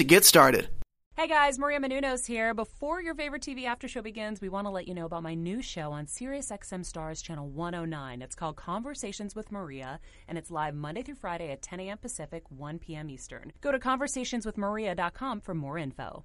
to get started. Hey guys, Maria Menounos here. Before your favorite TV after show begins, we want to let you know about my new show on SiriusXM Stars Channel 109. It's called Conversations with Maria, and it's live Monday through Friday at 10 a.m. Pacific, 1 p.m. Eastern. Go to conversationswithmaria.com for more info.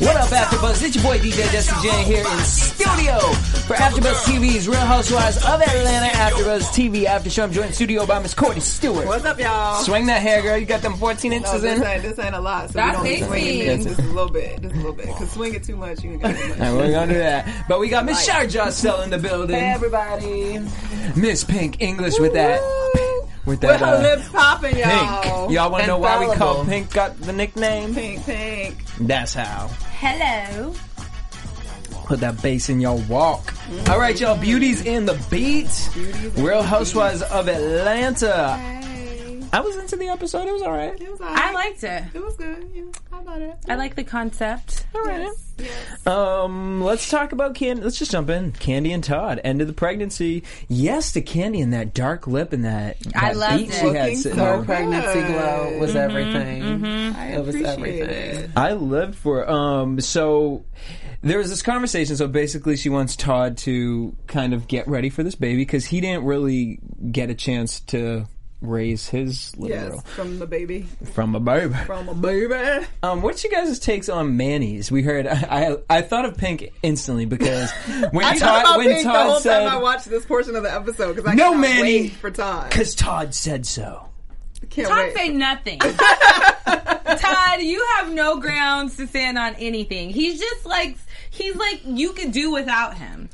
What up, AfterBuzz? It's your boy DJ Dusty J here in studio for AfterBuzz TV's Real Housewives of Atlanta AfterBuzz TV After Show. I'm joined in studio by Miss Courtney Stewart. What's up, y'all? Swing that hair, girl. You got them 14 inches No, in. this All ain't, this ain't a lot, so That's we don't swing it. 18. Just a little bit, just a little bit. Cause swing it too much, you ain't got too much. right, we're gonna do that. But we got Miss Shar Jossell in the building. Hey, everybody. Miss Pink English with that. With With that. her uh, lips popping, y'all. Pink. Y'all want to know why we call Pink got the nickname? Pink, pink. That's how. Hello. Put that bass in your walk. All right, y'all. Beauties in the beat. Real Housewives of Atlanta. Hey. I was into the episode. It was all right. It was all right. I liked it. It was good. Yeah, I thought it. I like the concept. All right. Yes, yes. Um, let's talk about Candy. Let's just jump in. Candy and Todd. End of the pregnancy. Yes to Candy and that dark lip and that. I that loved beat it. She had Looking sitting so there. good. pregnancy glow was everything. I It was appreciate everything. it. I lived for. it. Um, so there was this conversation. So basically, she wants Todd to kind of get ready for this baby because he didn't really get a chance to raise his little Yes, girl from the baby. from a baby. From a baby. Um, what's you guys' takes on Manny's? We heard. I I, I thought of Pink instantly because when I Todd about when Pink the Todd whole said time I watched this portion of the episode because I No, Manny. wait for Todd. because Todd said so. Can't Todd wait. say nothing. Todd, you have no grounds to stand on anything. He's just like he's like you could do without him.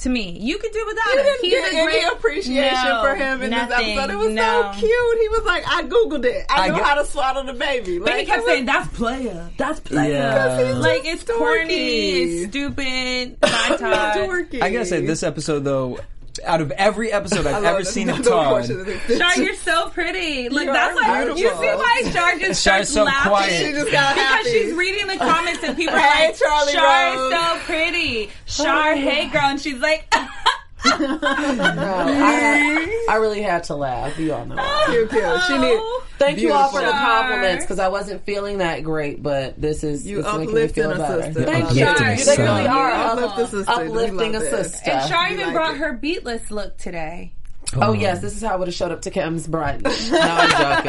To me, you could do without You him. didn't He's get a any great appreciation No, for him in nothing, this episode. It was no. so cute. He was like, I googled it. I, I know get- how to swaddle the baby. But he kept saying that's player, that's player. Yeah. Like it's dorky. corny, it's stupid. Dorky. I gotta say, this episode though, out of every episode I've ever seen of Todd, portion of this. Shar, you're so pretty. Look, You that's are why you see why Shar just Shar's starts so laughing. quiet. She just got because happy. she's reading the comments and people are Hey, like, Charlie Shar Rose." is so pretty. Shar, hey girl, and she's like, No, I, I really had to laugh. You all know. why. cute, cute. She oh. need. Oh. Thank you all for the compliments because I wasn't feeling that great, but this is You it's making me uplifting feel a better. sister. Thank Uplifting you. a They really are Uplift the sister. Uplifting a love sister. and Shar even like brought it. her beatless look today. Oh yes, this is how I would have showed up to Kim's brunch. No, I'm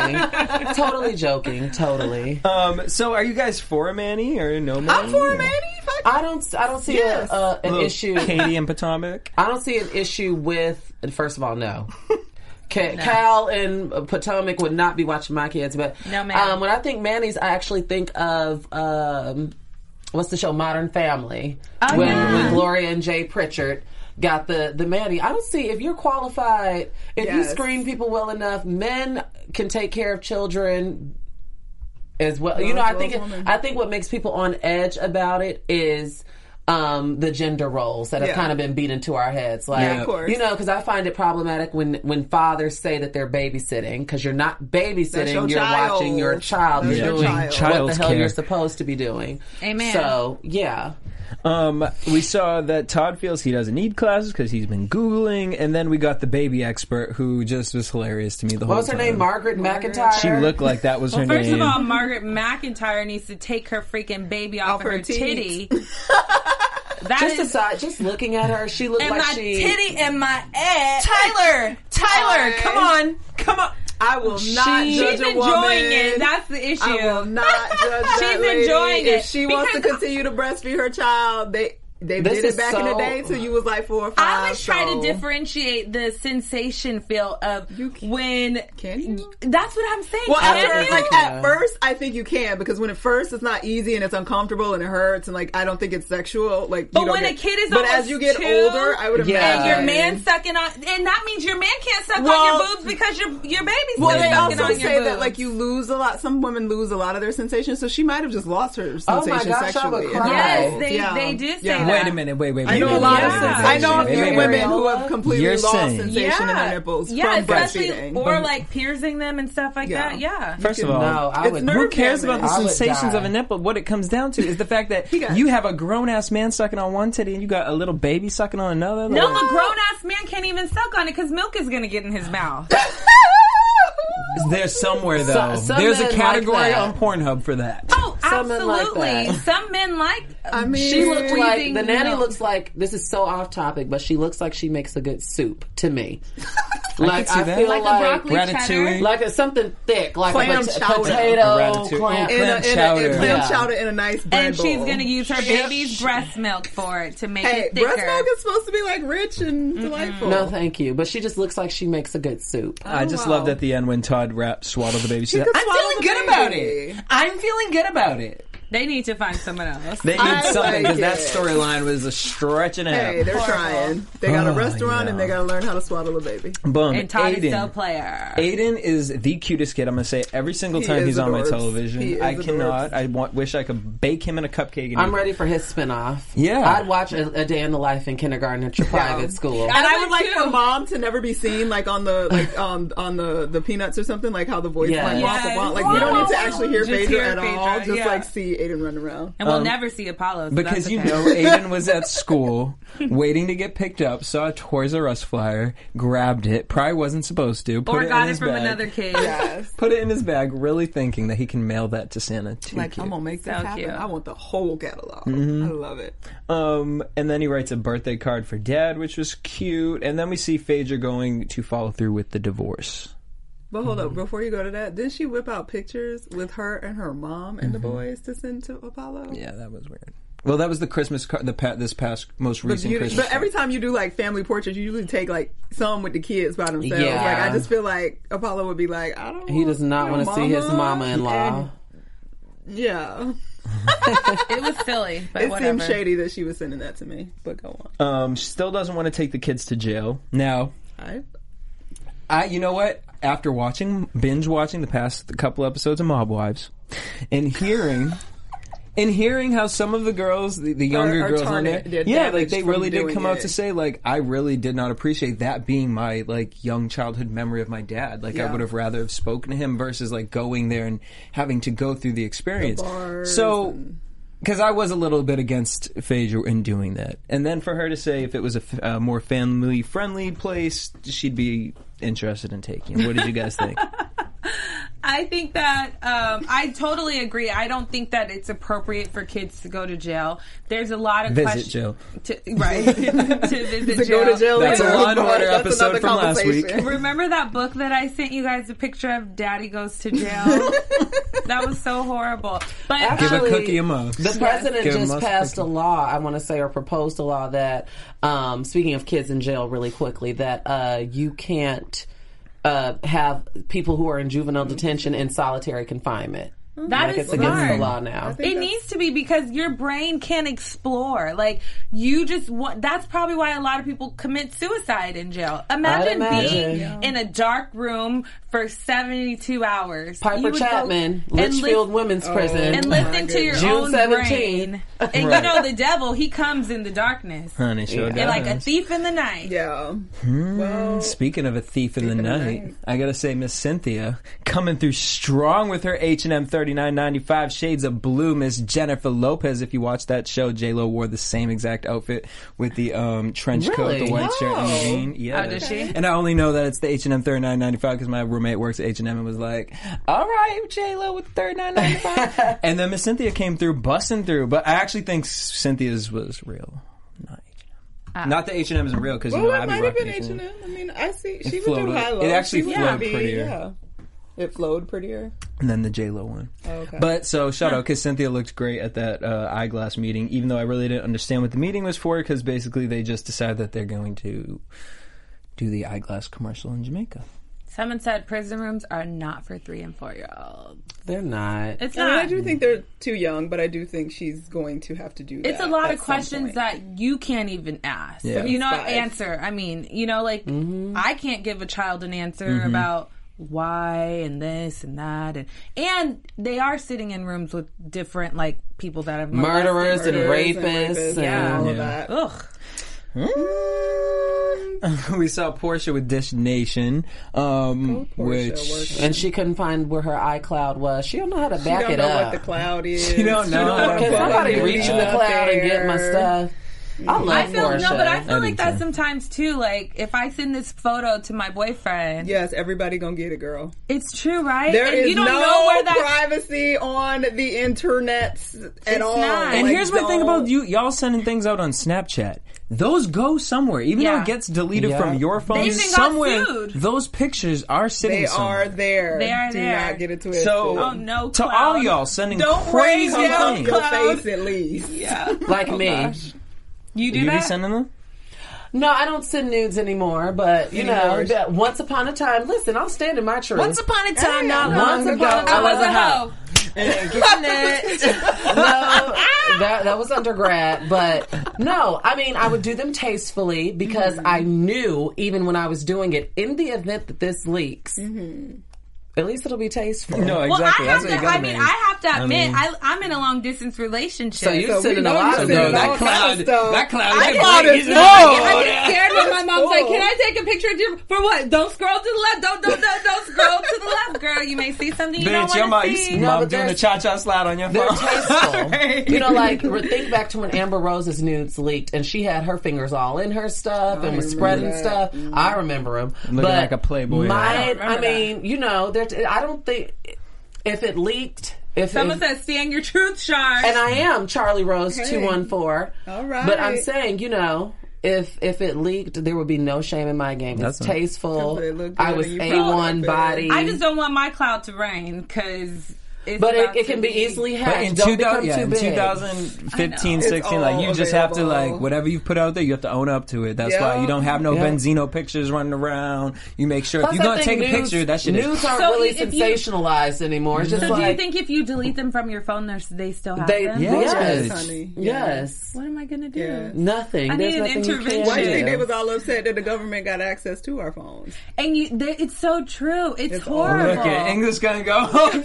joking. totally joking. Totally. Um, so are you guys for a Manny or no Manny? I'm for Or- Manny. I don't. I don't see Yes. a, uh, an Little issue. Katie and Potomac. I don't see an issue with. First of all, no. Ca- Cal and Potomac would not be watching my kids, but No, ma'am. um, when I think Manny's, I actually think of um, what's the show Modern Family Oh, when, yeah. when Gloria and Jay Pritchard got the the Manny. I don't see if you're qualified, if you screen people well enough, men can take care of children as well. you know, as I think it. I think what makes people on edge about it is um, the gender roles that have Yeah. kind of been beat into our heads. Like, Yeah, of course. you know, because I find it problematic when when fathers say that they're babysitting because you're not babysitting. your You're child. watching your child. That's You're your doing child. what Child's the hell care. you're supposed to be doing. Amen. So yeah. Um, we saw that Todd feels he doesn't need classes because he's been googling, and then we got the baby expert who just was hilarious to me the whole What was her time. name? Margaret McIntyre. She looked like that was her First name. of all, Margaret McIntyre needs to take her freaking baby off, Off her, her titty. teats. That Just is- aside, just looking at her, she looked and like my she. titty and my ass. Tyler, Tyler, come on, come on. I will not She's judge a woman. enjoying it. That's the issue. I will not judge She's enjoying If it she wants to continue to breastfeed her child, they they This did is it back in the day till you was like four or five. I always try to differentiate the sensation feel of You can- when. Can you? That's what I'm saying. Well, Can at, you? like at first, I think you can because when at first it's not easy and it's uncomfortable and it hurts and like I don't think it's sexual. Like, you But don't when get- a kid is but as you get two, older, I would Yeah. and imagine your man sucking on, and that means your man can't suck Well- on your boobs because your your baby's Well, still they sucking also on your say that boobs. like you lose a lot. Some women lose a lot of their sensations, so she might have just lost her Oh my sensation gosh, I would cry. Yes, they Yeah. they do say Yeah. that. Wait a minute, wait, wait, wait. I know wait, a lot wait, of sensation. I know a wait, few wait, wait, women who have completely You're lost saying- sensation in their nipples Yeah, from especially breastfeeding. or like piercing them and stuff like Yeah. that. Yeah. First of all, No, I would. who cares about the I sensations of a nipple? What it comes down to is the fact that you have a grown ass man sucking on one titty and you got a little baby sucking on another. No, Like, a grown ass man can't even suck on it because milk is gonna get in his mouth. there's somewhere though. some there's a men like category on Pornhub for that. Oh, Some men like absolutely. that. Some men like. I mean, She looked breathing like the nanny milk. looks like this is so off topic, but she looks like she makes a good soup to me. like see I, feel Like like a broccoli Ratatouille. cheddar. like it's something thick, like Clam a pot- chowder. potato, Ratatouille. Oh, clam. Oh, in a, clam in a, in chowder. clam Yeah. chowder in a nice bread and she's gonna use her baby's breast milk for it to make Hey, it thicker. breast milk is supposed to be like rich and delightful. No, thank you. But she just looks like she makes a good soup. I oh, just wow. loved at the end when Todd rap swaddled the baby. She said, "I'm feeling good about it. I'm feeling good about it." They need to find someone else. They need I something because that it. storyline was a stretching out. Hey, they're Horrible. trying. They got a Oh, restaurant yeah. and they got to learn how to swaddle a baby. Boom. and Todd is Aiden. still player. Aiden is the cutest kid. I'm gonna say every single time is he's on my television. He is I cannot. adorbs. I want, wish I could bake him in a cupcake. And I'm eat ready for his spinoff. Yeah. I'd watch a, a day in the life in kindergarten at your private school. And I I would would like too. for mom to never be seen like on the like um on the the peanuts or something like how the voice Yes. like womp Yes. womp. like we don't need to actually hear Just Phaedra at all. Just like see Aiden run around. and we'll never see Apollo so Because that's you okay. know, Aiden was at school waiting to get picked up, saw a Toys R Us flyer, grabbed it, probably wasn't supposed to, put or it got in it his from bag, another kid. Yes. put it in his bag, really thinking that he can mail that to Santa. Too Like cute. I'm gonna make this So happen. cute. I want the whole catalog. Mm-hmm. I love it. Um, and then he writes a birthday card for dad, which was cute. And then we see Phaedra going to follow through with the divorce. But hold Mm-hmm. up, before you go to that, didn't she whip out pictures with her and her mom and the boys to send to Apollo? Mm-hmm. Yeah, that was weird. Well, that was the Christmas card. The pa- this past most But, recent you, Christmas. but every time you do like family portraits, you usually take like some with the kids by themselves. Yeah. Like I just feel like Apollo would be like, I don't. He does not want want to see his mama-in-law. Yeah, It was silly, but it whatever. seems shady that she was sending that to me. But go on. um, she still doesn't want to take the kids to jail. Now, I, I, you know what? After watching, binge watching the past couple episodes of Mob Wives, and hearing, and hearing how some of the girls, the, the younger girls on there, yeah, like they really did come out to say, like, I really did not appreciate that being my like young childhood memory of my dad. Like, I would have rather have spoken to him versus like going there and having to go through the experience. bars so. and- Because I was a little bit against Phaedra in doing that, and then for her to say if it was a, f- a more family-friendly place, she'd be interested in taking. What did you guys think? I think that um, I totally agree. I don't think that it's appropriate for kids to go to jail. There's a lot of Visit questions- jail. to, right? to visit to jail. go to jail. That's a later. Law and Order episode from last week. Remember that book that I sent you guys a picture of? Daddy goes to jail. that was so horrible. But Give a cookie a mo. The president Give 'em just us a passed a law, I want to say, or proposed a law that, um, speaking of kids in jail, really quickly, that uh, you can't uh, have people who are in juvenile detention in solitary confinement. That Like is it's against the law now. It needs to be because your brain can't explore. Like you just want. That's probably why a lot of people commit suicide in jail. Imagine, imagine. being in a dark room for seventy-two hours. Piper Chapman, and Litchfield lis- Women's Prison. and listen to your June own 17th. brain. And you know the devil, he comes in the darkness. Honey, sure And like a thief in the night. Yeah. Hmm. Well, Speaking of a thief in the Speaking of night, night. I gotta say, Miss Cynthia coming through strong with her H and M thirty thirty nine ninety five. Shades of Blue, Miss Jennifer Lopez. If you watch that show, J Lo wore the same exact outfit with the um, trench coat, Really? the white shirt, and the Oh. jean. Yeah, Oh, does she? And I only know that it's the H and M thirty nine ninety five because my roommate works at H and M and was like, "All right, J Lo with thirty nine ninety five. and then Miss Cynthia came through, busting through. But I actually think Cynthia's was real, not H and M. Not that H and M isn't real because you Well, know it I be might have rocking been H H&M. and M. I mean, I see It she would flowed do up. high low. It actually She would flowed be- prettier. Yeah. It flowed prettier. and then the J Lo one. Oh, okay. But so shout out because Cynthia looked great at that uh, eyeglass meeting, even though I really didn't understand what the meeting was for. Because basically they just decided that they're going to do the eyeglass commercial in Jamaica. Someone said prison rooms are not for three and four year olds. They're not. It's I mean, not. I do think they're too young, but I do think she's going to have to do that. it's a lot of questions that you can't even ask. Yeah. You know, Five. answer. I mean, you know, like I can't give a child an answer about why and this and that and and they are sitting in rooms with different like people that have molested Murderers and Murderers rapists. and Yeah. all of that. Ugh. we saw Portia with Dish Nation, um, Portia, which working. And she couldn't find where her iCloud was. She don't know how to You back don't it know up. what the cloud is. She don't know don't how Can somebody it reach in the up cloud and get my stuff? I love I feel Portia. no, but I feel I like that too. sometimes too. Like if I send this photo to my boyfriend, Yes, everybody gonna get it, girl. it's true, right? There and is you don't no know where that privacy on the internet at all. not. And Like, here's my thing about you, y'all sending things out on Snapchat. Those go somewhere, even though it gets deleted Yeah. from your phone. They even got somewhere, sued. those pictures are sitting They somewhere. are there. They are Do there. not get it twisted. So, Oh, no, to all y'all sending Don't crazy raise your things. your cloud. face at least. Yeah. like Oh, me. You do You that? be sending them? No, I don't send nudes anymore, but you know, that once upon a time, listen, I'll stand in my truth. Once upon a time, not Once long ago. I was a hoe. no, that that was undergrad, but no, I mean I would do them tastefully because mm-hmm. I knew even when I was doing it, in the event that this leaks, mm-hmm. At least it'll be tasteful. No, exactly. Well, exactly. I have what to. you I mean, make. I have to admit, mean- I, I'm in a long distance relationship. So you So we sending a lot of sending those. all that cloud, stuff. that cloud, That that cloud break is is full. I get scared when my mom's like, "Can I take a picture of you for what? Don't scroll to the left. Don't don't don't, don't scroll to the left, girl. You may see something you Bitch, your don't want you to see see." No, mom doing the cha-cha slide on your They're phone. tasteful. you know, like think back to when Amber Rose's nudes leaked, and she had her fingers all in her stuff and was spreading stuff. I remember them. Looking like a Playboy. My, I I, don't remember mean, you know, there. I don't think if it leaked, if Someone if, says, "Stand your truth, Shar." and I am Charlie Rose two one four. All right. But I'm saying, you know. If if it leaked, there would be no shame in my game. It's That's a- tasteful. It I was and you a one body. I just don't want my cloud to rain because. But it, it can be easily But hacked. in, Don't 2000, become yeah, too in big. 2015, It's 16, like you all just have to like whatever you put out there, you have to own up to it. That's Yeah. why you don't have no Yeah. Benzino pictures running around. You make sure Plus, if you're I gonna take think a picture, that shit News is. aren't So really if you- sensationalized anymore. It's just So do you think if you delete them from your phone, there's- they still have they them? Yeah. yes, honey. yes, What am I gonna do? Yeah. nothing. I There's need an intervention. Why do you think they was all upset that the government got access to our phones? And you, they, it's so true. It's, It's horrible. Look at English gonna go home.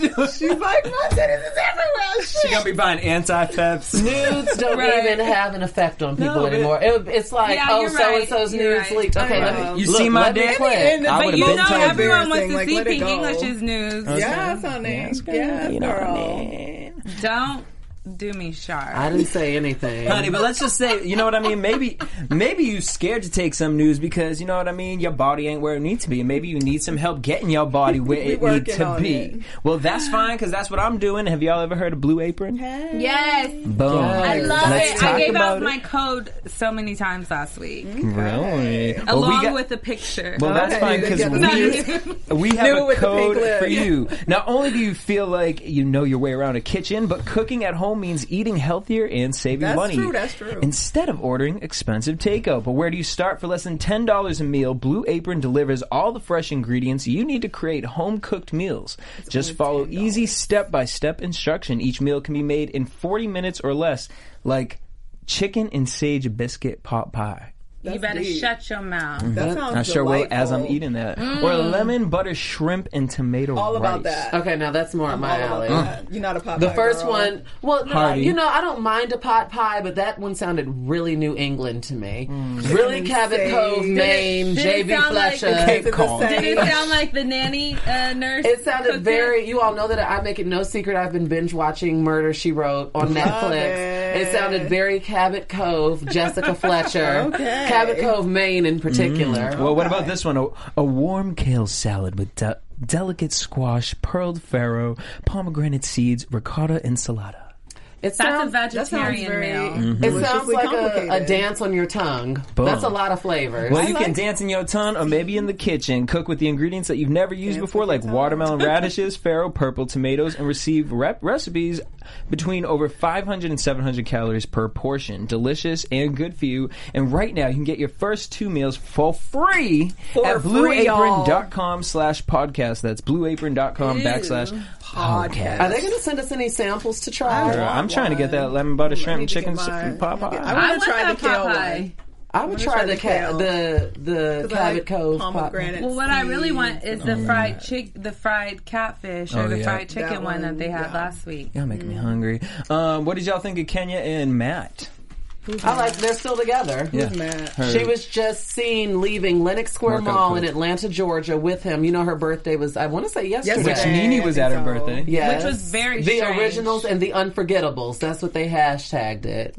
She's like, my citizens everywhere. she gonna be buying anti-thefts. Nudes don't Right. even have an effect on people No, but- anymore. It, it's like, Yeah, oh, you're so and so's You're nudes right. leaked. Okay, Okay. let me. You look, see my let me dick? click. And I but would've You been know, told everyone wants embarrassing. to Like, see let it Pink go. English's news. Yes, honey. Yes, you know what I girl. mean? Don't do me sharp. I didn't say anything. Honey, but let's just say, you know what I mean? Maybe, maybe you scared to take some news because you know what I mean. Your body ain't where it needs to be, and maybe you need some help getting your body where it needs to be. it. Well, that's fine because that's what I'm doing. Have y'all ever heard of Blue Apron? yes. Boom. I love Let's it. I gave about out it. my code so many times last week, Really? Well, along we got- with a picture. Well, that's Okay, fine because we, we have Knew a with the pink code for you. Not only do you feel like you know your way around a kitchen, but cooking at home means eating healthier and saving That's money. true, that's true. Instead of ordering expensive takeout. But where do you start? For less than $10 a meal, Blue Apron delivers all the fresh ingredients you need to create home cooked meals. Just follow easy step by step instruction. Each meal can be made in 40 minutes or less, like chicken and sage biscuit pot pie. You better deep. shut your mouth. That sounds I sure will as I'm eating that. Or lemon butter shrimp and tomato All about rice. that. Okay, now that's more up my All alley. about that. You're not a Popeye The first girl. one, well, no, you know, I don't mind a pot pie, but that one sounded really New England to me. Really Cabot Cove, Maine, did JB sound like- Fletcher. Is it the Call. same? Did it sound like the nanny uh, nurse? It sounded cooked very. You all know that I make it no secret. I've been binge watching Murder She Wrote on Netflix. it. It. sounded very Cabot Cove, Jessica Fletcher, Okay. Cabot Cove, Maine in particular. Mm. Well, what about this one? A, a warm kale salad with de- delicate squash, pearled farro, pomegranate seeds, ricotta ensalada. it That's a sounds. That sounds vegetarian very. meal. It mm-hmm. sounds like a, a dance on your tongue. Boom. That's a lot of flavors. Well, you like- can dance in your tongue or maybe in the kitchen. Cook with the ingredients that you've never used Dance before, like watermelon radishes, farro, purple tomatoes, and receive rep- recipes between over 500 and 700 calories per portion. Delicious and good for you. And right now, you can get your first two meals for free For at free, y'all. blueapron.com slash podcast. That's blueapron.com backslash podcast. Are they going to send us any samples to try? I Girl, want I'm trying to get that lemon butter shrimp need to chicken get mine. pot I'm pie. I I want want to try that the kale Popeye. one. I would try, try the the ca- kale. the the 'Cause I Cabot like Cove pomegranate Well, what I really want is the Oh, fried chick, the fried catfish, or Oh, the yeah. fried chicken That one, that they had yeah. last week. Y'all making me hungry. Um, what did y'all think of Kenya and Matt? I like. They're still together. Yeah. Matt? Her- She was just seen leaving Lenox Square Workout Mall coach. in Atlanta, Georgia, with him. You know, her birthday was I want to say yesterday. Which Yesterday. Nene was at her So- birthday. Yes. Which was very the strange. originals and the unforgettables. That's what they hashtagged it.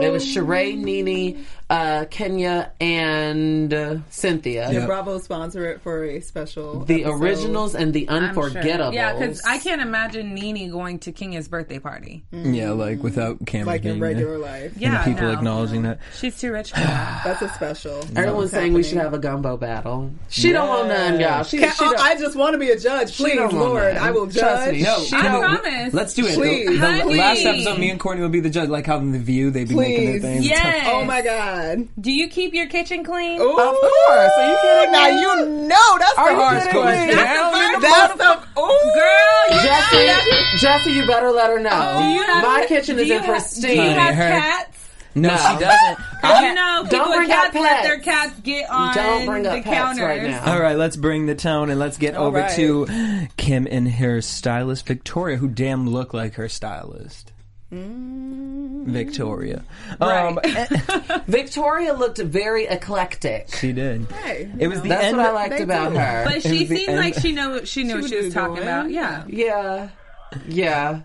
It was Sheree, Nene, uh, Kenya, and uh, Cynthia. Yeah. Did Bravo sponsor it for a special? The episode? originals and the I'm sure. unforgettables. Yeah, because I can't imagine Nene going to Kenya's birthday party. Yeah, like without cameras like in being there. regular life. Yeah, And people no. acknowledging that. She's too rich for that. That's a special. Everyone's saying we should have a gumbo battle. She don't want none, y'all. She, Can, she oh, I just want to be a judge. Please, Lord. I will Trust judge. me. No, I don't- promise. Let's do it. Please. The, the last episode, me and Courtney will be the judge, like how in the View they be making Please. their things. Yes. Oh my God. Do you keep your kitchen clean? Ooh. Of course. Are you kidding Now me? you know that's Are the you hard kidding question. me? Down the That's the ooh. Girl, you Jesse, Jesse, you better let her know. Oh. Do you have- My kitchen do is you in have- pristine. Do you have cats? No, No. she doesn't. Did you know people Don't with bring up cats let their pets. cats get on Don't bring up the pets counters? right now. All right, let's bring the tone and let's get All over right. to Kim and her stylist Victoria, who damn look like her stylist. Victoria. Um, Victoria looked very eclectic. she did. Hey, It was the That's end. what I liked about do. her. But It she seemed like she knew she knew what what she was talking doing. about. Yeah. yeah, yeah.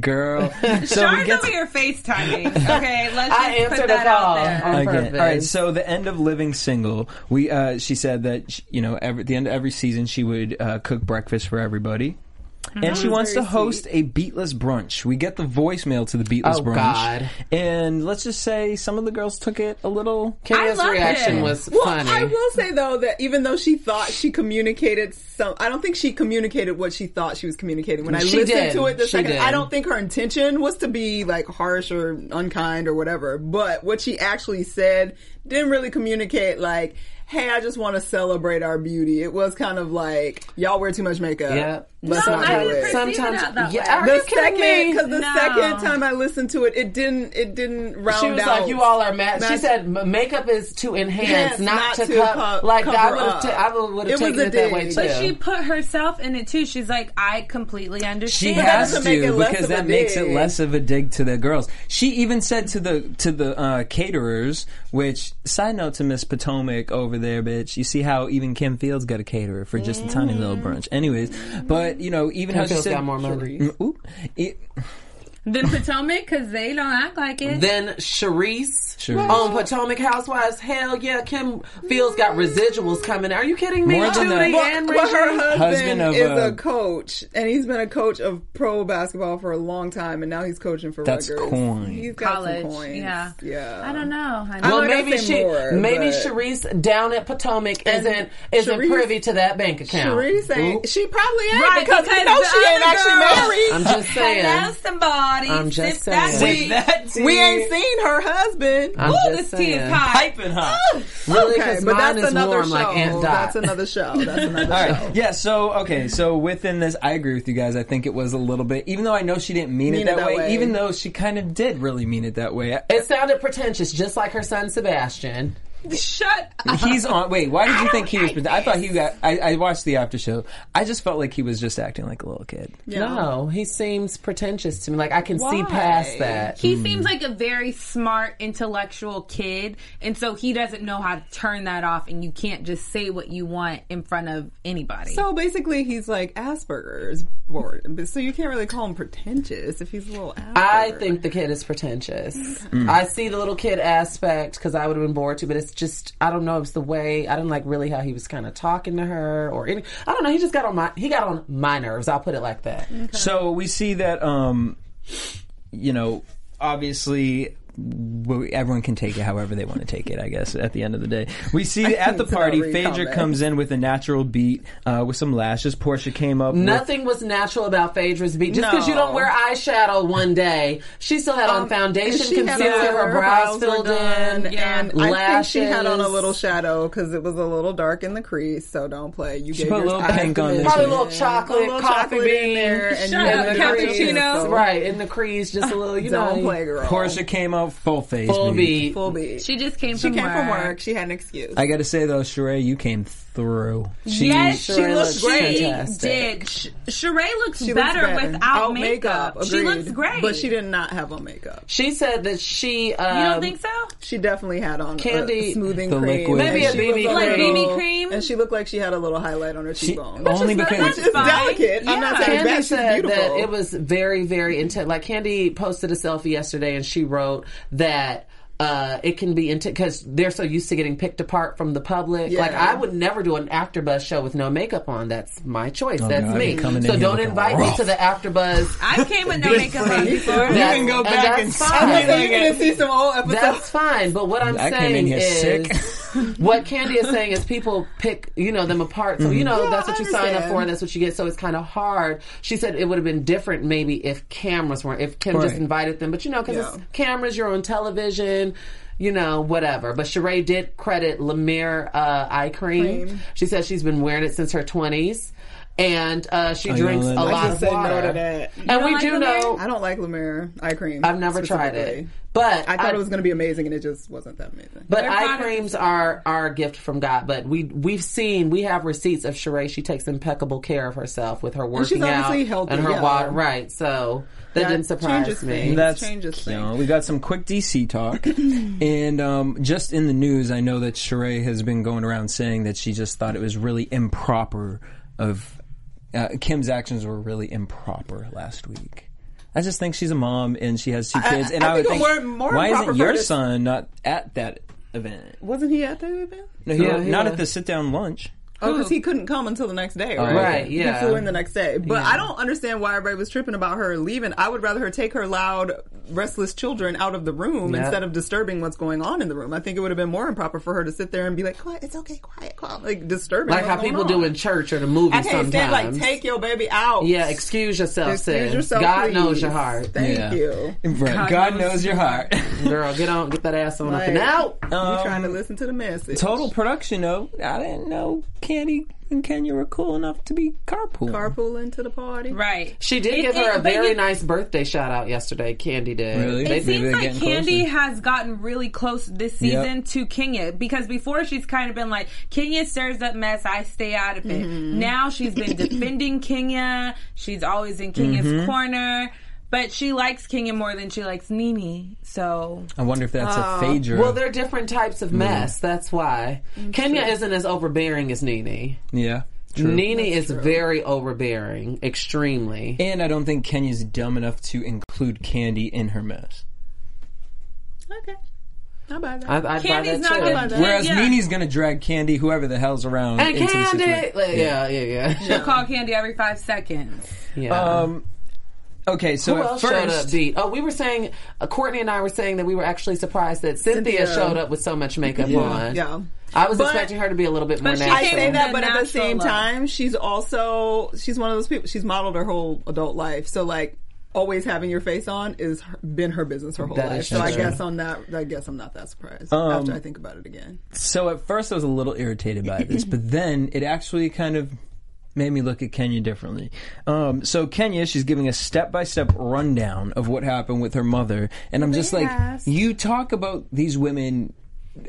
Girl. So we Sean's get over to here FaceTiming. Okay, let's just I put a that call. out there. on Okay. purpose. All right. So the end of Living Single, we uh, she said that sh you know every, the end of every season she would uh, cook breakfast for everybody. Mm-hmm. And she wants to Very host a beatless brunch. We get the voicemail to the beatless Oh, brunch. God. And let's just say some of the girls took it a little. Kenya's I loved reaction it. was Well, funny. I will say though that even though she thought she communicated some, I don't think she communicated what she thought she was communicating. When I She listened did. to it the She second, did. I don't think her intention was to be like harsh or unkind or whatever. But what she actually said didn't really communicate like, "Hey, I just want to celebrate our beauty." It was kind of like, "Y'all wear too much makeup." Yeah. Let's No, not I do it. Sometimes, it that yeah. way. Are the second, me? because the No. second time I listened to it, it didn't, it didn't round She was out. like, "You all are mad." She said, "Makeup is to enhance, Yes, not, not to, to co- co- like I cover would have. up. I would have was taken a it that way too." But she put herself in it too. She's like, I completely understand." She understand. has doesn't make to it because that makes it less of a dig to the girls. She even said to the to the uh, caterers, which side note to Miss Potomac over there, bitch. You see how even Kim Fields got a caterer for just a tiny little brunch. Anyways, but you know even how she Phil's said got more money. Mm. It- Then Potomac, because they don't act like it. Then Charrisse, Charrisse. on Potomac Housewives. Hell yeah, Kim Fields got residuals coming. Are you kidding me? More than Judy that. and But, but her Rachel? husband, Husband of, is uh, a coach, and he's been a coach of pro basketball for a long time, and now he's coaching for That's Rutgers. coin. He's got College, some coins. yeah. yeah. I don't know. honey. I'm Well, not gonna maybe say she, more, maybe but- Charrisse down at Potomac isn't isn't Charrisse- privy to that bank account. Charrisse ain't. Oop. She probably ain't Right, because, because you know the she ain't other actually girl- married. I'm just saying. Hello, somebody. Body. I'm just Sip that saying. tea. that tea. We ain't seen her husband. I'm Ooh, just this tea is saying. hot. piping hot. Really, okay, 'cause but mine that's is another warm show. like Aunt Dot. That's another show. That's another All show. right. Yeah. So okay. So within this, I agree with you guys. I think it was a little bit, even though I know she didn't mean, Mean it, that, it that way, way. Even though she kind of did really mean it that way. It sounded pretentious, just like her son Sebastian. Shut up. He's on. Wait. Why did you think he was? I thought he got. I, I watched the after show. I just felt like he was just acting like a little kid. No, he seems pretentious to me. Like I can see past that. He hmm. seems like a very smart, intellectual kid, and so he doesn't know how to turn that off. And you can't just say what you want in front of anybody. So basically, he's like Asperger's board, so you can't really call him pretentious if he's a little. Asperger. I think the kid is pretentious. Mm. I see the little kid aspect because I would have been bored too, but it's just I don't know. It's the way I didn't like really how he was kind of talking to her or any. I don't know. He just got on my he got on my nerves. I'll put it like that. So we see that, um, you know, obviously. W- Everyone can take it however they want to take it, I guess, at the end of the day. We see at the party, Phaedra comes in with a natural beat uh, with some lashes. Portia came up with Nothing was natural about Phaedra's beat. Just because you don't wear eyeshadow one day, she still had on Um, foundation, and she had concealer, on- her brows were filled done, in, and I think she had on a little shadow because it was a little dark in the crease. So don't play. You gave put a little eyes pink on this Probably a little chocolate, a little coffee chocolate bean. in there, and Shut you up, had the cappuccino. crease, so right in the crease, just a little, you know. Don't play, girl. Portia came out full face. Full beat. beat. Full beat. she just came She from came work. from work. She had an excuse. I got to say though, Sheree, you came through. She, yes, Sheree she looks looks great. fantastic. Did Sh- Sheree looks, She looks better, without makeup? She looks great. but she did not have on makeup. She said that she. Um, You don't think so? She definitely had on Candy- a smoothing The cream, liquid. Maybe a she BB a Like little- BB cream? and she looked like she had a little highlight on her She- cheekbone. only not- because that's It's fine. delicate. I'm not saying Candy bad. She's said beautiful. that it was very, very intense. Like Candy posted a selfie yesterday, and she wrote that. Uh, it can be intense because they're so used to getting picked apart from the public. Yeah. Like I would never do an AfterBuzz show with no makeup on. That's my choice. That's God, me. you're coming in So don't looking invite me to the AfterBuzz. I came with no makeup on before. You can go back and and that's see fine. me so you're gonna see some old episodes. That's fine, but what I'm I came saying in here is, sick. what Candy is saying is people pick, you know, them apart. So you know Yeah, that's what you sign up for. That's what you get. So it's kind of hard. She said it would have been different maybe if cameras weren't, if Kim just invited them. But you know, because Yeah. it's cameras, you're on television. You know, whatever. But Sheree did credit La Mer uh, eye cream. Cream. She says she's been wearing it since her 20s. And uh, she Oh, drinks a lot of said water. no to that. And we like do La Mer? know. I don't like La Mer eye cream. I've never tried it, but I thought it was going to be amazing, and it just wasn't that amazing. But Their eye products- creams are are a gift from God. But we we've seen we have receipts of Sheree. She takes impeccable care of herself with her working she's out obviously healthy, and her yeah. water. Right. So that, That didn't surprise changes me. things. That's changes you know, things. we got some quick DC talk, and um, just in the news, I know that Sheree has been going around saying that she just thought it was really improper of uh, Kim's actions were really improper last week. I just think she's a mom and she has two kids, and I I, would think think, more why isn't your son not at that event? Wasn't he at the event? No, he, Yeah, he not was. at the sit down lunch. Oh, because he couldn't come until the next day, right? Right, yeah. He flew in the next day. But Yeah. I don't understand why everybody was tripping about her leaving. I would rather her take her loud, restless children out of the room Yep. instead of disturbing what's going on in the room. I think it would have been more improper for her to sit there and be like, quiet, it's okay, quiet, quiet. Like, disturbing. like how people on. do in church or the movies I can't sometimes. stand, like, take your baby out. yeah, excuse yourself, Excuse sis. yourself, God please. knows your heart. Thank Yeah. you. Right. God, knows your heart. Girl, get on, get that ass on up and out. you Um, trying to listen to the message. Total production though. I didn't know Candy and Kenya were cool enough to be carpool. Carpooling to the party. Right. She did It- give her it- a very you- nice birthday shout out yesterday. Candy did. Really? It Maybe seems like Candy closer. has gotten really close this season to Kenya because before she's kind of been like Kenya stirs up mess, I stay out of it. Mm-hmm. Now she's been defending Kenya. She's always in Kenya's mm-hmm. corner, but she likes Kenya more than she likes Nene, So I wonder if that's a Phaedra. Well, they're different types of mess. That's why Kenya isn't as overbearing as Nene. yeah. True. Nene is very overbearing, extremely. And I don't think Kenya's dumb enough to include Candy in her mess. Okay. How about that? I, I'd buy Candy's that not too. gonna- Whereas yeah. Nene's gonna drag Candy, whoever the hell's around, And into the situation. like, yeah, yeah, yeah. she'll call Candy every five seconds. yeah. Um. Okay, so Who at else showed up? first, Beat. Oh, we were saying. Uh, Courtney and I were saying that we were actually surprised that Cynthia, Cynthia. showed up with so much makeup on. Yeah. I was But- expecting her to be a little bit more natural. I say that, but at the same look. time, she's also she's one of those people. She's modeled her whole adult life, so like always having your face on is her, been her business her whole That life. is So I guess on that, I guess I'm not that surprised Um, after I think about it again. So at first I was a little irritated by this, but then it actually kind of made me look at Kenya differently. Um, so Kenya, she's giving a step-by-step rundown of what happened with her mother, and I'm just like, you talk about these women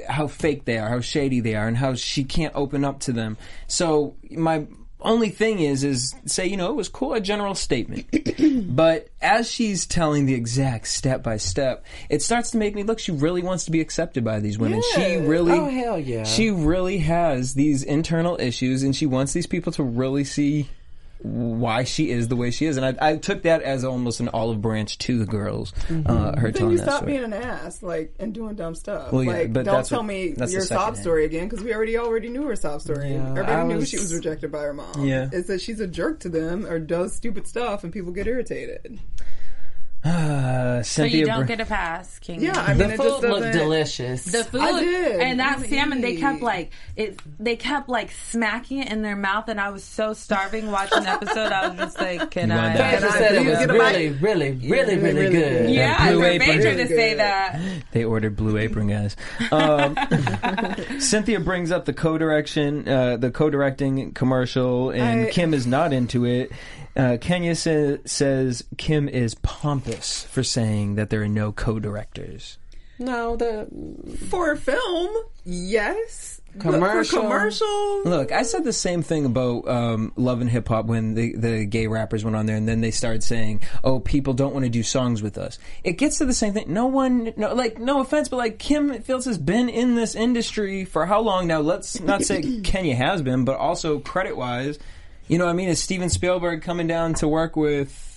how fake they are, how shady they are, and how she can't open up to them. So my only thing is, is say, you know, it was cool, a general statement. but as she's telling the exact step by step, it starts to make me look, she really wants to be accepted by these women. She really, Oh, hell yeah. she really has these internal issues and she wants these people to really see why she is the way she is. And I, I took that as almost an olive branch to the girls, uh, her Then telling you stop story. being an ass, like, and doing dumb stuff. Well, yeah, like, but don't tell what- me that's your second sob hand. story again because we already already knew her sob story. Yeah, Everybody I knew she was rejected by her mom. Yeah. it's that she's a jerk to them or does stupid stuff, and people get irritated. Uh, So you don't Br- get a pass, King. Yeah, I mean, The it just food looked delicious. The food I did. and that salmon, they kept like it. They kept like smacking it in their mouth, and I was so starving watching the episode. I was just like, "Can You I?" that? Phaedra Can I said it was really, really, really, really, really good. good. Yeah, Blue for Apron. Phaedra to Really say that. They ordered Blue Apron, guys. Um, Cynthia brings up the co-direction, uh, the co-directing commercial, and I- Kim is not into it. Uh, Kenya sa- says Kim is pompous for saying that there are no co-directors. No, the for film, yes. Commercial. for commercial, Look, I said the same thing about um, Love and Hip Hop when the, the gay rappers went on there, and then they started saying, "Oh, people don't want to do songs with us." It gets to the same thing. No one, no, like, no offense, but like Kim Fields has been in this industry for how long now? Let's not say Kenya has been, but also credit wise, you know, what I mean, is Steven Spielberg coming down to work with,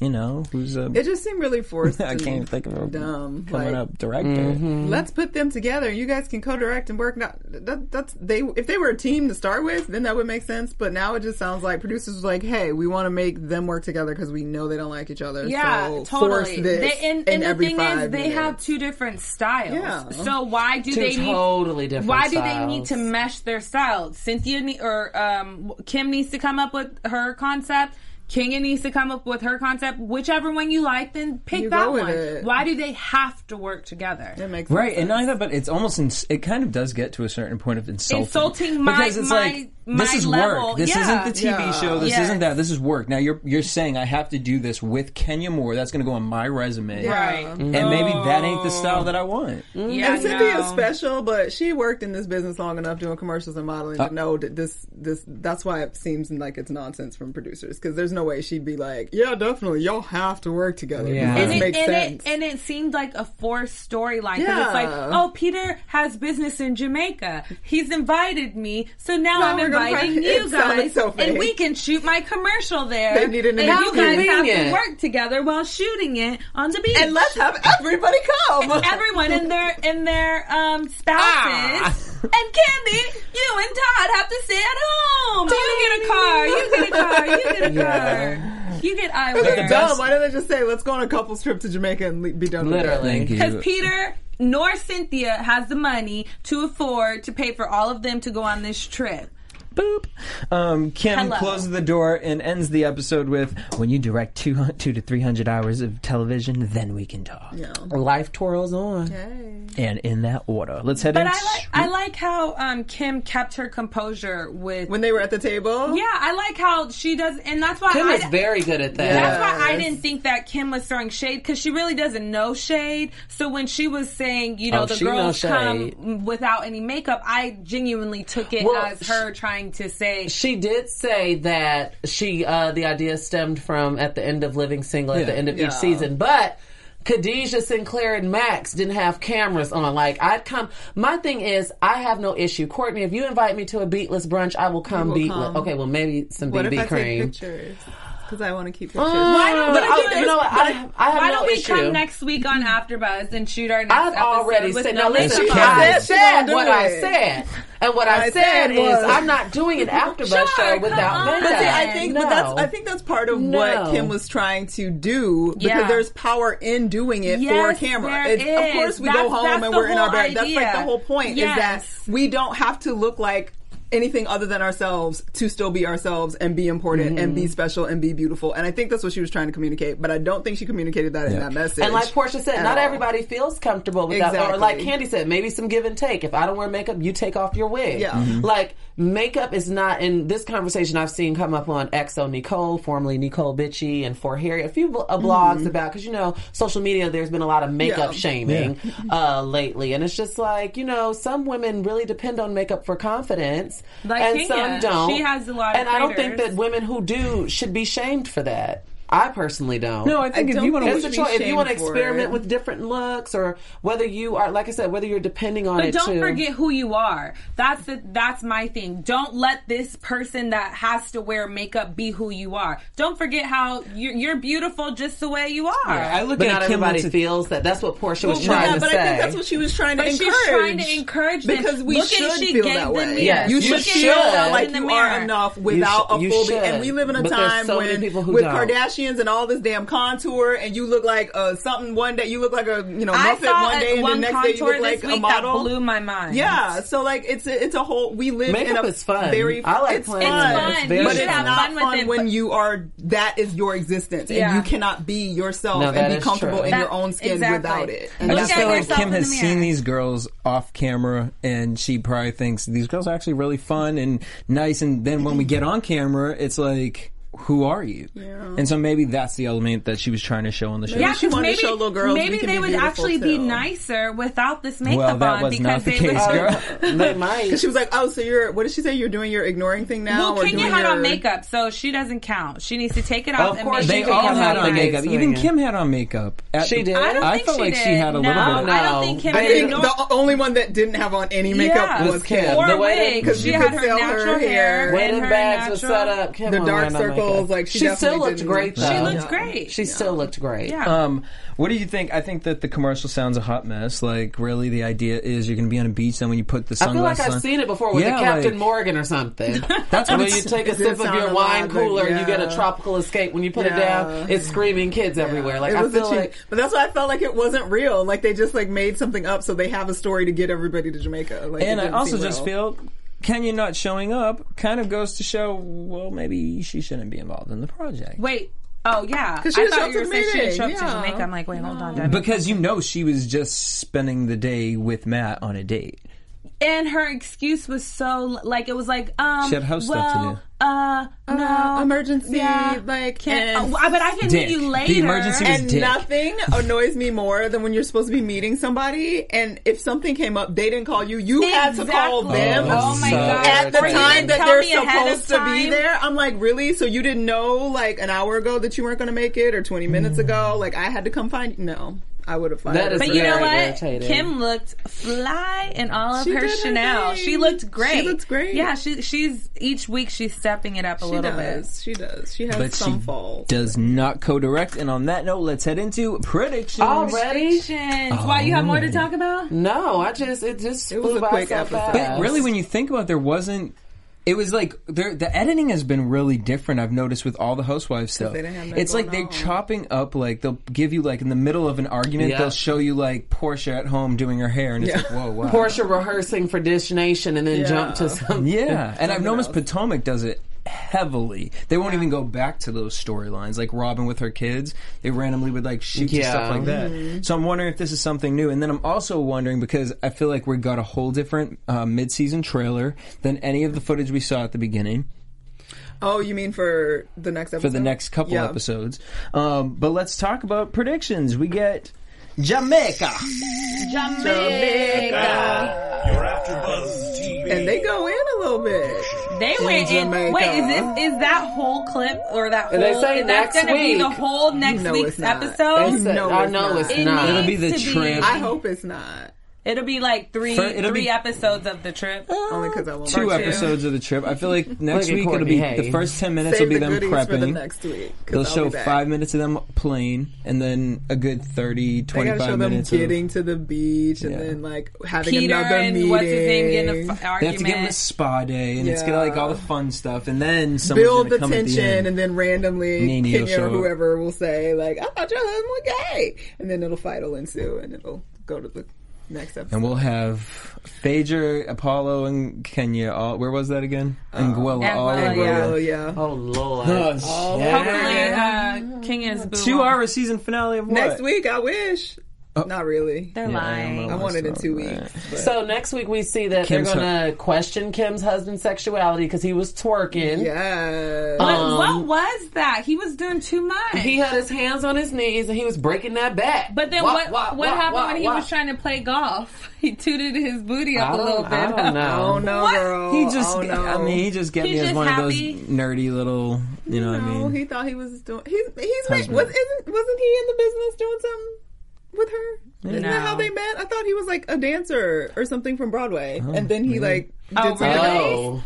you know, who's a it just seemed really forced. I can't think of a dumb. coming like, up director. Let's put them together. You guys can co-direct and work. Not that, that's they. If they were a team to start with, then that would make sense. But now it just sounds like producers was like, "Hey, we want to make them work together because we know they don't like each other. Yeah, so totally. Force this They, and and the thing is, five they have two different styles. Yeah. So why do two they need? totally different. Why do they need to mesh their styles? Cynthia ne- or um, Kim needs to come up with her concept. Kenya needs to come up with her concept. Whichever one you like, then pick You that one. it. Why do they have to work together? It makes Right, sense. and I thought, but it's almost ins- it kind of does get to a certain point of insulting. Insulting my- because it's my- like this is level. work. This Yeah. isn't the TV Yeah. show. This Yes. isn't that. This is work. Now you're you're saying I have to do this with Kenya Moore. That's going to go on my resume, Right. and maybe that ain't the style that I want. Yeah, And Cynthia's no. special, but she worked in this business long enough doing commercials and modeling Uh, to know that this this that's why it seems like it's nonsense from producers because there's no way she'd be like, yeah, definitely, y'all have to work together. Yeah. And it, makes and sense. It, and it seemed like a forced storyline because it's Yeah. like, oh, Peter has business in Jamaica. He's invited me, so now Now I'm we're gonna inviting you guys, so and we can shoot my commercial there. They needed an and you guys have to work together while shooting it on the beach. and let's have everybody come. Everyone and their and their um, spouses Ah. and Candy, you and Todd have to stay at home. You get a car. You get a car. You get a car. You get They're eyewear. dumb. Why don't they just say, let's go on a couple's trip to Jamaica and le- be done with it? Literally. Because Peter nor Cynthia has the money to afford to pay for all of them to go on this trip. Boop. Um, Kim Hello. closes the door and ends the episode with, "When you direct two, two to three hundred hours of television, then we can talk." Yeah. Life twirls on. And in that order, let's head But in. I like I like how um, Kim kept her composure with. When they were at the table, yeah, I like how she does, and that's why Kim I, is very good at that. That's why I didn't think that Kim was throwing shade because she really doesn't know shade. So when she was saying, you know, Oh, the she girls come without any makeup, I genuinely took it Well, as her trying to say, She did say that she uh, the idea stemmed from at the end of Living Single at Yeah. the end of Yeah. each season, but. Khadijah Sinclair and Max didn't have cameras on. Like I'd come. My thing is, I have no issue. Courtney, if you invite me to a beatless brunch, I will come will beatless. come. Okay, well maybe some What if BB I cream. Take pictures? Because I want to keep pictures. Oh, Why don't we do you know what? I, I have Why don't we issue. come next week on AfterBuzz and shoot our next I've episode already with said. no Now listen, makeup She on? I can't. said what I said, and what I, I said said is was- I'm not doing an AfterBuzz Sure, show come without makeup. But see, I think, no. but that's, I think that's part of No. what Kim was trying to do because Yeah. there's power in doing it for a camera. there It's, of course, we That's- go home and we're in our whole bed. That's like the whole point Yes. is that we don't have to look like anything other than ourselves to still be ourselves and be important and be special and be beautiful. And I think that's what she was trying to communicate, but I don't think she communicated that in that message. And like Portia said, not all. everybody feels comfortable with that. Or like Candy said, maybe some give and take. If I don't wear makeup, you take off your wig. Yeah. Mm-hmm. Like makeup is not in this conversation I've seen come up on xoNecole, formerly Necole Bitchie, and For Harry, a few uh, blogs about because you know social media. There's been a lot of makeup Mm-hmm. Yeah. shaming uh, lately, and it's just like you know some women really depend on makeup for confidence, Like and Kenya. some don't. She has a lot and I don't think that women who do should be shamed for that. I personally don't. No, I think I if you want think It's to a should be choice. If you want to experiment it. with different looks, or whether you are, like I said, whether you're depending on But it. don't too. forget who you are. That's the that's my thing. Don't let this person that has to wear makeup be who you are. Don't forget how you're, you're beautiful just the way you are. I look But at not Kim everybody Winston- feels that. That's what Portia was Well, trying yeah, to but say. I think that's what she was trying to But encourage. she's trying to encourage them. because we Look should at she feel that way. Yes, you you should should. feel like you are enough without sh- a you full. should. And we live in a time when with don't. Kardashians and all this damn contour, and you look like uh, something one day. You look like a you know I Muppet saw one day, a- and one the next day you contour look like this a week that model. blew my mind. Yeah, so like it's a, it's a whole. We live Makeup in a is fun. very. I like it's playing fun. It's fun. very but You it's not fun fun it, when you are that is your existence Yeah. and you cannot be yourself No, and be comfortable true. in That- your own skin exactly. without it. I And Look just feel like Kim has the seen these girls off camera, and she probably thinks these girls are actually really fun and nice. And then when we get on camera, it's like, who are you? And so maybe that's the element that she was trying to show on the show. Yeah, she 'cause wanted to maybe, show little girls we maybe can they be would beautiful actually be nicer without this makeup Well, that on was because not the they case, would. girl. they might. Because she was like, "Oh, so you're what did she say? You're doing your ignoring thing now, Well, or Kenya doing had your on makeup, so she doesn't count. She needs to take it off. Of and course make They it can all had on makeup. gates Even. Kim had on makeup. At- She did? I don't I think felt she like did. she had a little no, bit. I No. don't think Kim I I think the only one that didn't have on any makeup was Kim. Or The way wig. because She had could her natural hair, hair. When and the her bags were natural. set up, Kim The dark wearing no circles, like, she still definitely looked didn't- great. Though. She looked great. She still looked great. yeah. Um, what do you think? I think that the commercial sounds a hot mess. Like, really, the idea is you're going to be on a beach, and then when you put the I feel like I've on, seen it before with Yeah, the Captain like- Morgan or something. That's when you take a sip of your wine cooler like, and you get a tropical escape. When you put it down, it's screaming kids everywhere. Like It I was a feel like but that's why I felt like it wasn't real. Like they just like made something up so they have a story to get everybody to Jamaica. Like, and I also just feel Kenya not showing up kind of goes to show, well, maybe she shouldn't be involved in the project. Wait. Oh yeah. 'Cause she I was thought you were saying she didn't show up meeting, to yeah. Jamaica. I'm like, wait, hold on. Dad. Because you know she was just spending the day with Matt on a date. And her excuse was so like it was like um She had house well, stuff to do. Uh, no Uh, emergency, Yeah. like, Can't, and- oh, but I can Dick. meet you later. The later. emergency was and dick. nothing annoys me more than when you're supposed to be meeting somebody, and if something came up, they didn't call you. You had to call them. Oh my So god! At the Or time that they're me ahead of supposed to be there, I'm like, really? So you didn't know like an hour ago that you weren't going to make it, or 20 minutes ago? Like I had to come find you. No, I would have fired. That is But you know what? irritating. Kim looked fly in all of She her did her Chanel. She looked great. She looks great. Yeah, she, she's each week she's stepping it up a She little does. She does. She has But some she faults. does not co-direct. And on that note, let's head into predictions. already. bit. Why you have more to oh. talk about? No, I just it just It was a by quick so episode. fast. But really, when you think about, it, there wasn't. It was like the editing has been really different. I've noticed with all the Housewives stuff. they didn't have that It's like they're on. chopping up. Like they'll give you like in the middle of an argument, Yeah. they'll show you like Porsha at home doing her hair, and it's Yeah. like whoa, wow. Porsha rehearsing for Dish Nation and then Yeah. jump to some. Yeah, and I've noticed else. Potomac does it heavily. They won't even go back to those storylines, like Robyn with her kids. They randomly would like shoot Yeah. stuff like that. So I'm wondering if this is something new. And then I'm also wondering because I feel like we got a whole different uh, mid-season trailer than any of the footage we saw at the beginning Oh, you mean for the next episode? for the next couple Yeah. episodes. Um, but let's talk about predictions. We get Jamaica. Jamaica. Your AfterBuzz TV. And they go in a little bit. They went in. Wait, is this is that whole clip or that whole? And they say is that next gonna be the whole next know week's episode? Said- No, I it's not. it's It not. It'll be needs the to trip. I hope it's not. It'll be like three For- it'll three be- episodes of the trip. Uh, Only because I won't. Two watch it. episodes of the trip. I feel like next Look at week it'll Courtney be Hayes. the first ten minutes Save will be the them goodies prepping. for the next week. 'cause They'll I'll show be back. five minutes of them playing, and then a good 30, They 25 gotta show them minutes. of- getting to the beach and Yeah. then like having Peter another and meeting. what's his name getting a f- they have to give them a argument. spa day, and it's gonna like all the fun stuff, and then someone's Build gonna the come at the tension, end. and then randomly Nene will Kenya show or up. whoever will say like, "I thought your husband was gay," and then it'll fight will ensue, and it'll go to the Next episode. And we'll have Phaedra, Apollo, and Kenya. All where was that again? Anguilla. all Anguilla, yeah. Oh yeah. Oh Lord. Oh, shit. Hopefully, uh, Kenya's boo. Two hour season finale of what? Next week, I wish. Not really. They're Yeah, lying. I'm I a- want it in two Right. weeks. but- So next week we see that Kim's they're going to question Kim's husband's sexuality because he was twerking. yeah. What, Um, what was that? He was doing too much. He had his hands on his knees and he was breaking that back. but then Wah, what? wah, what wah, happened wah, when he wah. was trying to play golf? He tooted his booty up a little bit. I don't know. oh no, What? girl. He just, Oh, no. I mean, he just got me as one happy. of those nerdy little, you know what I mean? he thought he was doing. He's he's made, Husband. was isn't wasn't he in the business doing something with her? Isn't that how they met? I thought he was like a dancer or something from Broadway, and then he like did Oh, something really? else.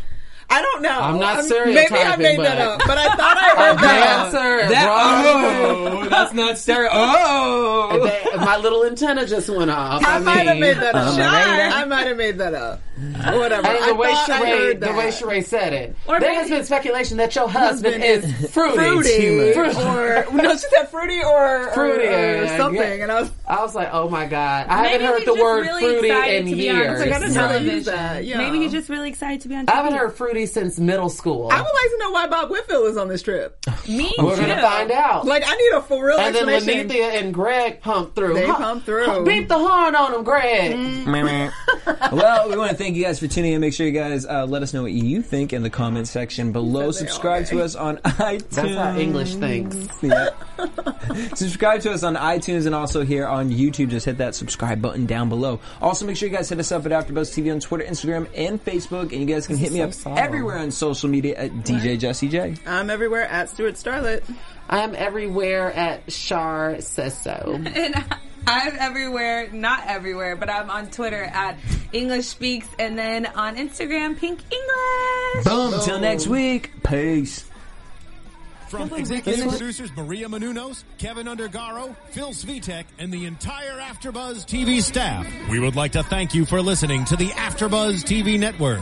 I don't know. I'm not um, Maybe I stereotyping, made that but- up, but I thought I heard that. dancer. That, bro. oh, that's not stereo. Oh, They- my little antenna just went off. I, I, might have made that up. Sure. I might have made that up. Whatever. And I the way thought I Sheree, heard the way Sheree said it, Or there maybe- has been speculation that your husband, Husband is fruity. fruity Fruity. or no, she said fruity or Fruity, or, or something, yeah. and I was I was like, oh my god, I Maybe haven't heard the word really fruity in to be on years. like, I didn't know they television. that. Yeah. Maybe he's just really excited to be on TV. I haven't heard fruity since middle school. I would like to know why Bob Whitfield is on this trip. Me We're too. gonna find out. Like, I need a for real and then explanation. Lenithia and Greg pumped through. They Huh, pumped through. huh, Beep the horn on him, Greg. well, we want to thank you guys for tuning in. Make sure you guys uh, let us know what you think in the comment section below. Subscribe to us on iTunes. That's how English thinks. Yeah. subscribe to us on iTunes and also here on YouTube. Just hit that subscribe button down below. Also, make sure you guys hit us up at AfterBuzz TV on Twitter, Instagram, and Facebook. And you guys can hit me up everywhere on social media at DJ Jesse J. I'm everywhere at Stewart Starlet. I'm everywhere at Shar says so. And I'm everywhere, not everywhere, but I'm on Twitter at English Speaks, and then on Instagram, Pink English. Boom. Till next week. Peace. From executive producers Maria Menounos, Kevin Undergaro, Phil Svitek, and the entire AfterBuzz TV staff, we would like to thank you for listening to the AfterBuzz TV network.